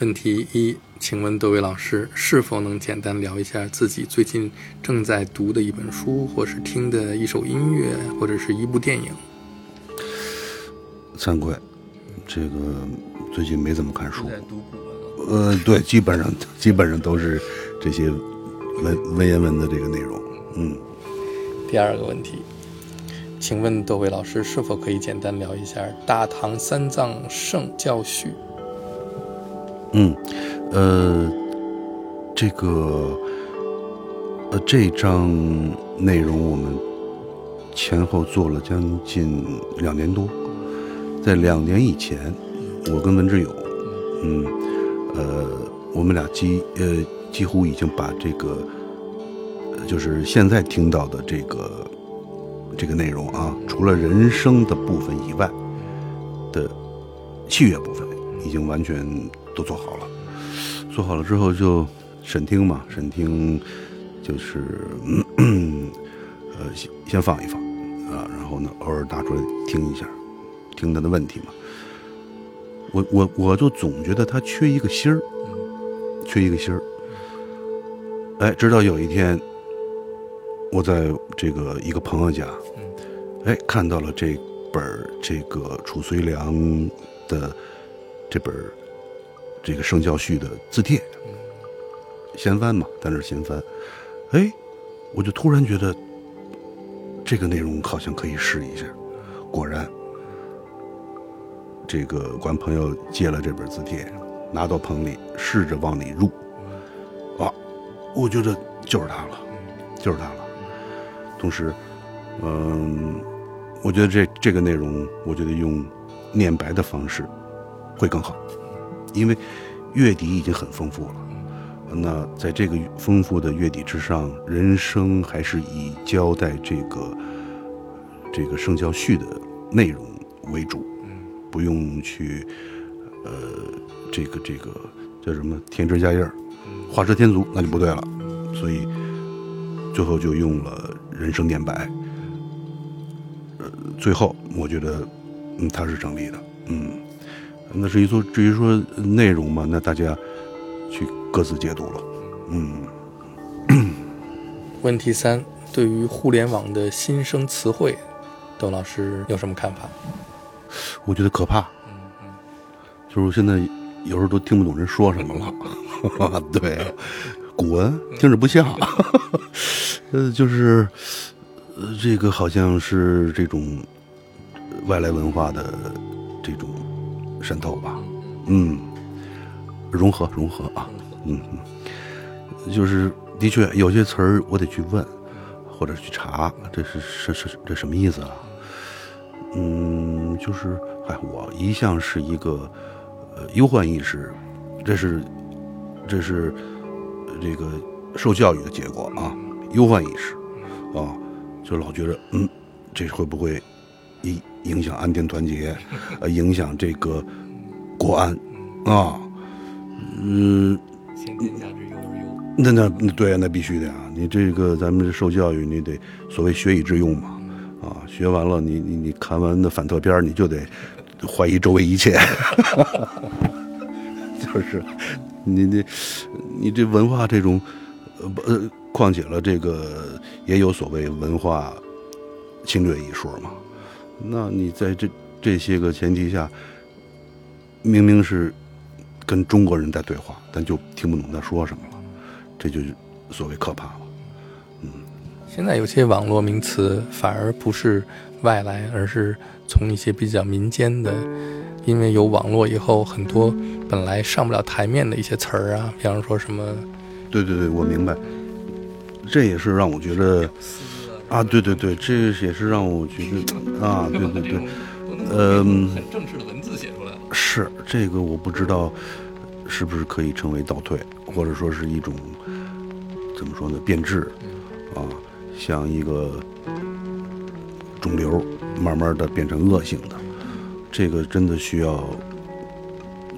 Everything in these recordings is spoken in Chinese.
问题一，请问多位老师是否能简单聊一下自己最近正在读的一本书，或是听的一首音乐，或者是一部电影？惭愧，这个最近没怎么看书。呃，对，基本上基本上都是这些文文言文的这个内容。嗯，第二个问题，请问多位老师是否可以简单聊一下《大唐三藏圣教序》？嗯，呃，这个呃这一章内容我们前后做了将近两年多，在两年以前，我跟文志友，嗯，呃，我们俩几呃几乎已经把这个，就是现在听到的这个这个内容啊，除了人声的部分以外的器乐部分，已经完全都做好了。做好了之后就审听嘛，审听就是嗯呃先先放一放啊，然后呢偶尔拿出来听一下，听他的问题嘛。我我我就总觉得他缺一个心儿，缺一个心儿。哎，直到有一天，我在这个一个朋友家，哎看到了这本这个褚遂良的这本儿这个圣教序的字帖，闲翻嘛，在那闲翻，哎，我就突然觉得这个内容好像可以试一下，果然，这个管朋友借了这本字帖，拿到棚里试着往里入，啊，我觉得就是它了，就是它了。同时，嗯，我觉得这这个内容，我觉得用念白的方式会更好，因为月底已经很丰富了。那在这个丰富的月底之上，人生还是以交代这个这个圣教序的内容为主，不用去呃这个这个叫什么添枝加叶儿、画蛇添足，那就不对了。所以最后就用了人生念白。呃，最后我觉得嗯它是成立的，嗯。那至于说至于说内容嘛，那大家去各自解读了，嗯。问题三，对于互联网的新生词汇，窦老师有什么看法？我觉得可怕，嗯就是我现在有时候都听不懂人说什么了。对，古文听着不像，呃，就是呃，这个好像是这种外来文化的渗透吧，嗯，融合融合啊，嗯嗯，就是的确有些词儿我得去问或者去查，这是是是这什么意思啊？嗯，就是，哎，我一向是一个呃忧患意识，这是这是呃这个受教育的结果啊，忧患意识啊，就老觉得嗯，这会不会影影响安定团结，呃，影响这个国安啊？嗯。那那那对啊，那必须的呀！你这个咱们这受教育，你得所谓学以致用嘛，啊，学完了你你你看完那反特片，你就得怀疑周围一切，就是你你你这文化这种呃不呃，况且了这个也有所谓文化侵略一说嘛，那你在这这些个前提下，明明是跟中国人在对话，但就听不懂他说什么了，这就是所谓可怕了。嗯现在有些网络名词反而不是外来，而是从一些比较民间的，因为有网络以后，很多本来上不了台面的一些词儿啊，比方说什么对对对，我明白，这也是让我觉得啊，对对对，这也是让我觉得啊，对 对对，嗯，很正式的文字写出来了。是这个我不知道是不是可以称为倒退，或者说是一种怎么说呢变质啊，像一个肿瘤，慢慢的变成恶性的，这个真的需要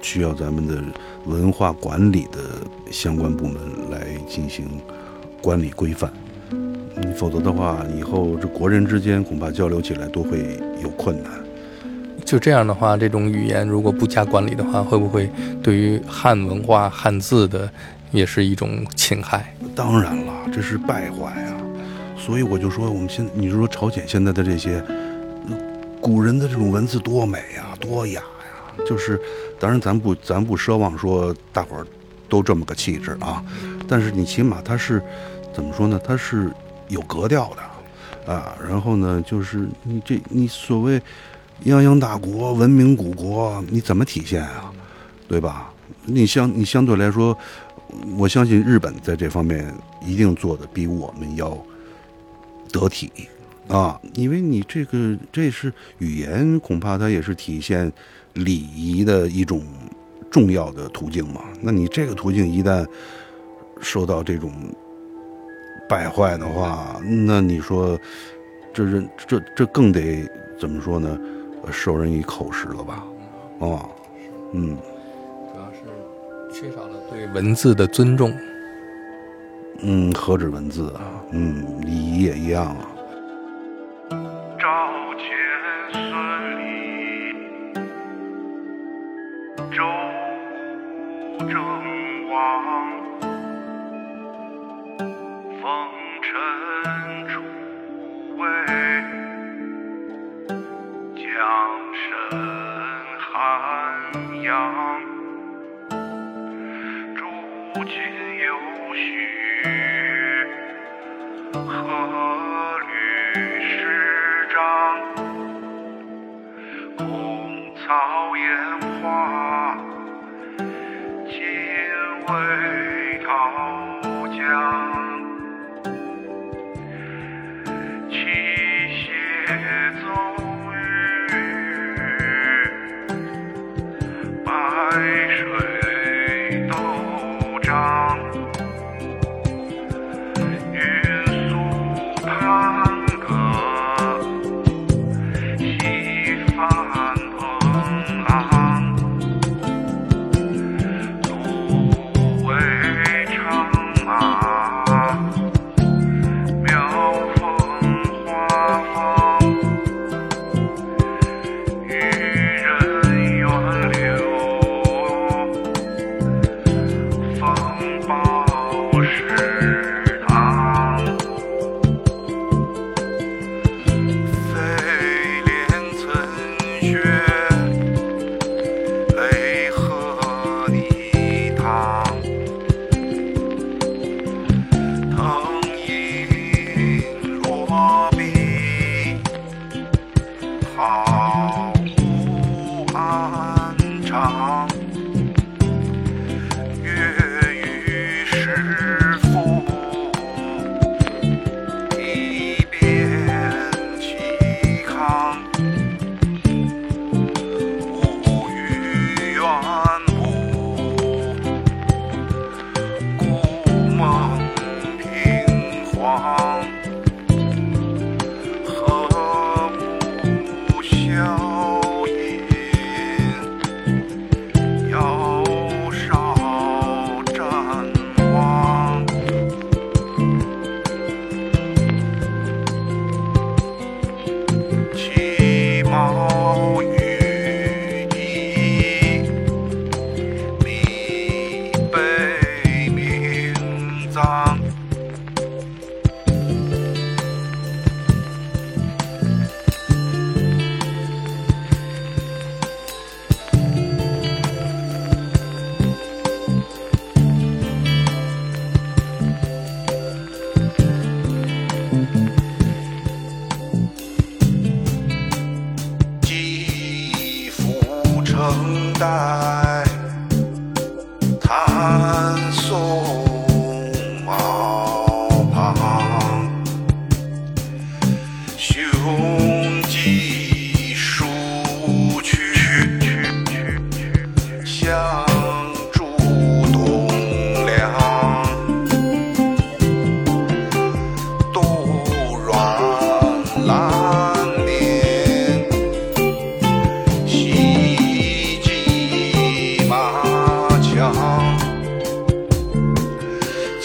需要咱们的文化管理的相关部门来进行管理规范，嗯否则的话，以后这国人之间恐怕交流起来都会有困难。就就这样的话，这种语言如果不加管理的话，会不会对于汉文化、汉字的也是一种侵害？当然了，这是败坏啊！所以我就说，我们现你说朝鲜现在的这些古人的这种文字多美啊，多雅呀！就是，当然咱不咱不奢望说大伙儿都这么个气质啊，但是你起码它是怎么说呢？它是有格调的啊。然后呢，就是你这你所谓。泱泱大国，文明古国，你怎么体现啊？对吧？你相你相对来说，我相信日本在这方面一定做的比我们要得体啊，因为你这个这是语言，恐怕它也是体现礼仪的一种重要的途径嘛。那你这个途径一旦受到这种败坏的话，那你说这人这这更得怎么说呢？授人以口实了吧？哦，嗯，主要是缺少了对文字的尊重。嗯，何止文字啊？嗯，礼仪也一样啊。只有序，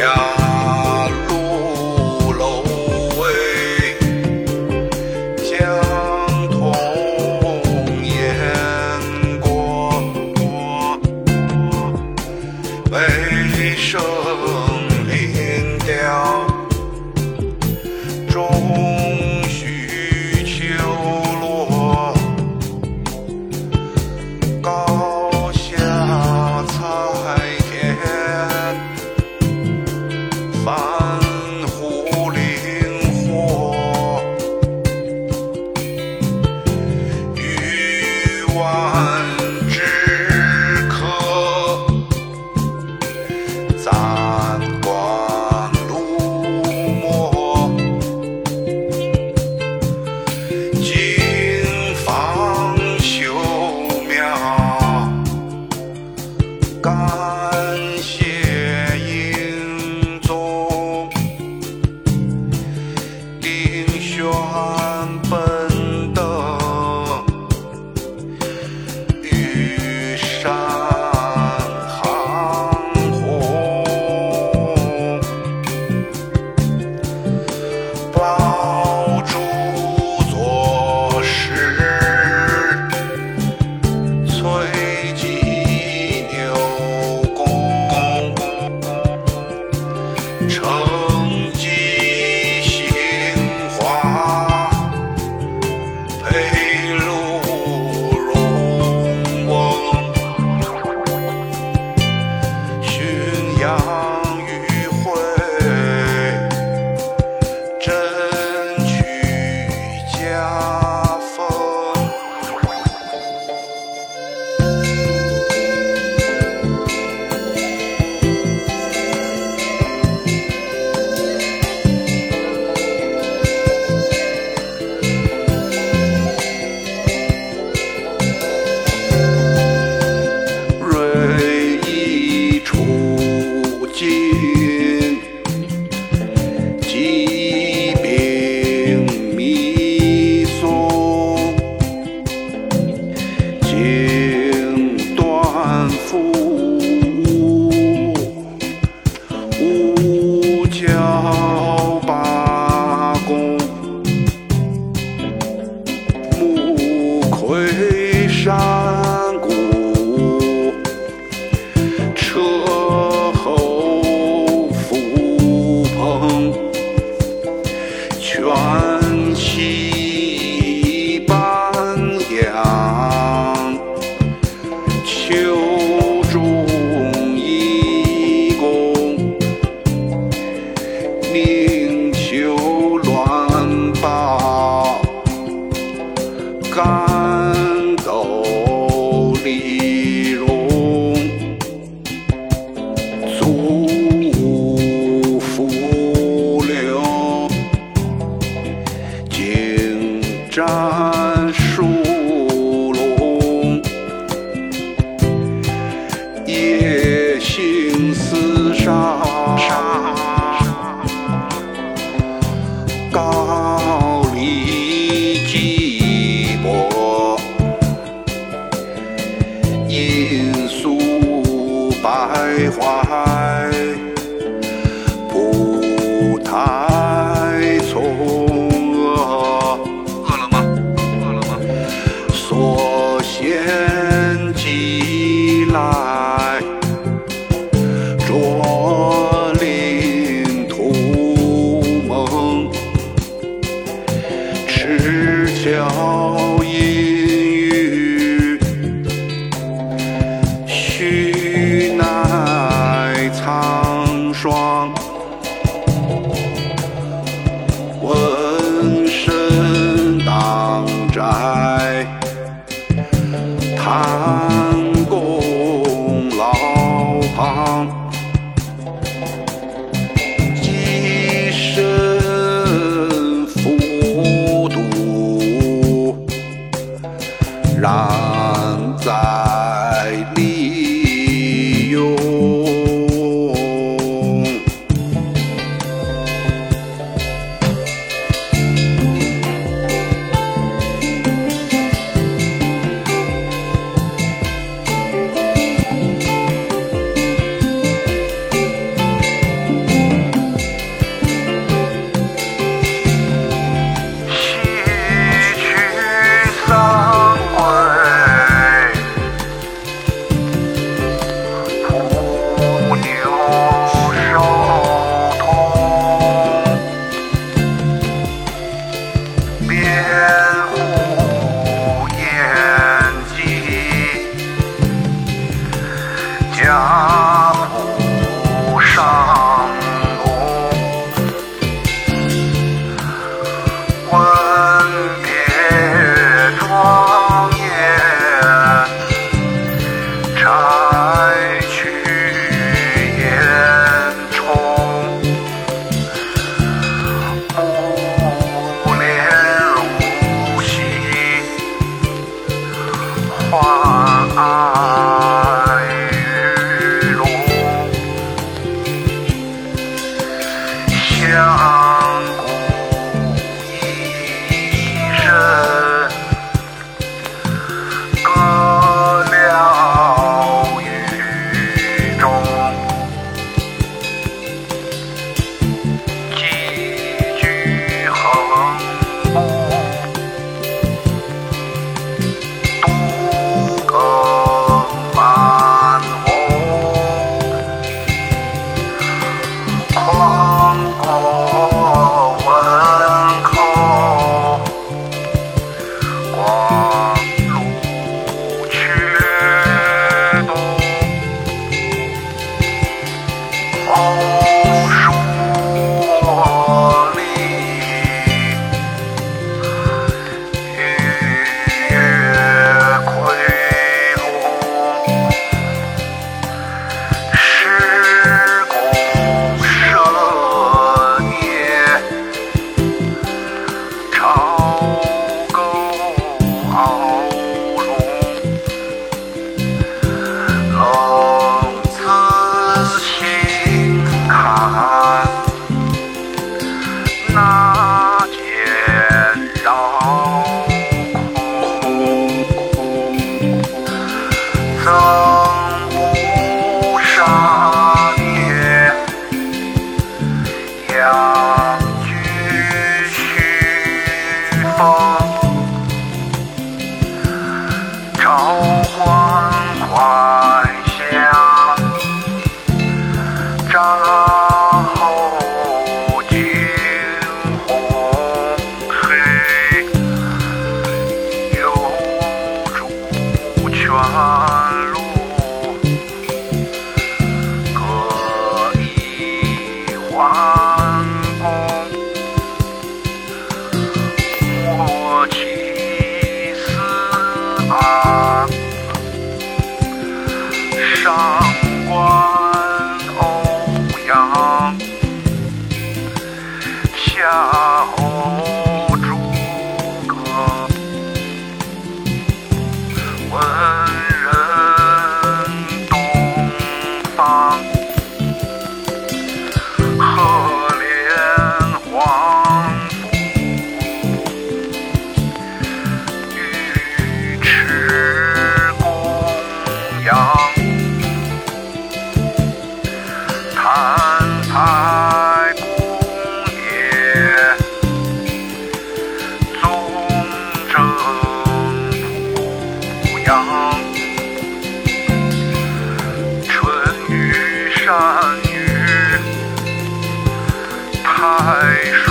Yeah. 西石桥。文海上。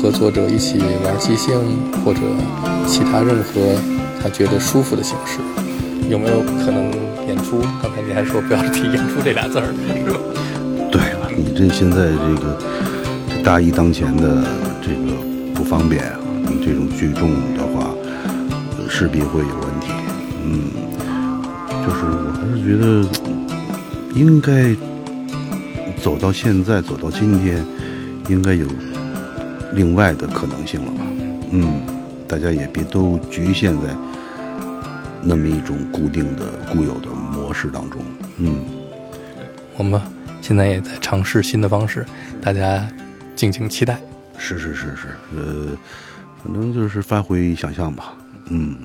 合作者一起玩即兴，或者其他任何他觉得舒服的形式，有没有可能演出？刚才你还说不要提“演出”这俩字儿，是吧？对了，你这现在这个大义当前的这个不方便啊，你这种聚众的话，势必会有问题。嗯，就是我还是觉得应该。走到现在，走到今天，应该有另外的可能性了吧？嗯，大家也别都局限在那么一种固定的、固有的模式当中。嗯，我们现在也在尝试新的方式，大家敬请期待。是是是是，呃，反正就是发挥想象吧。嗯。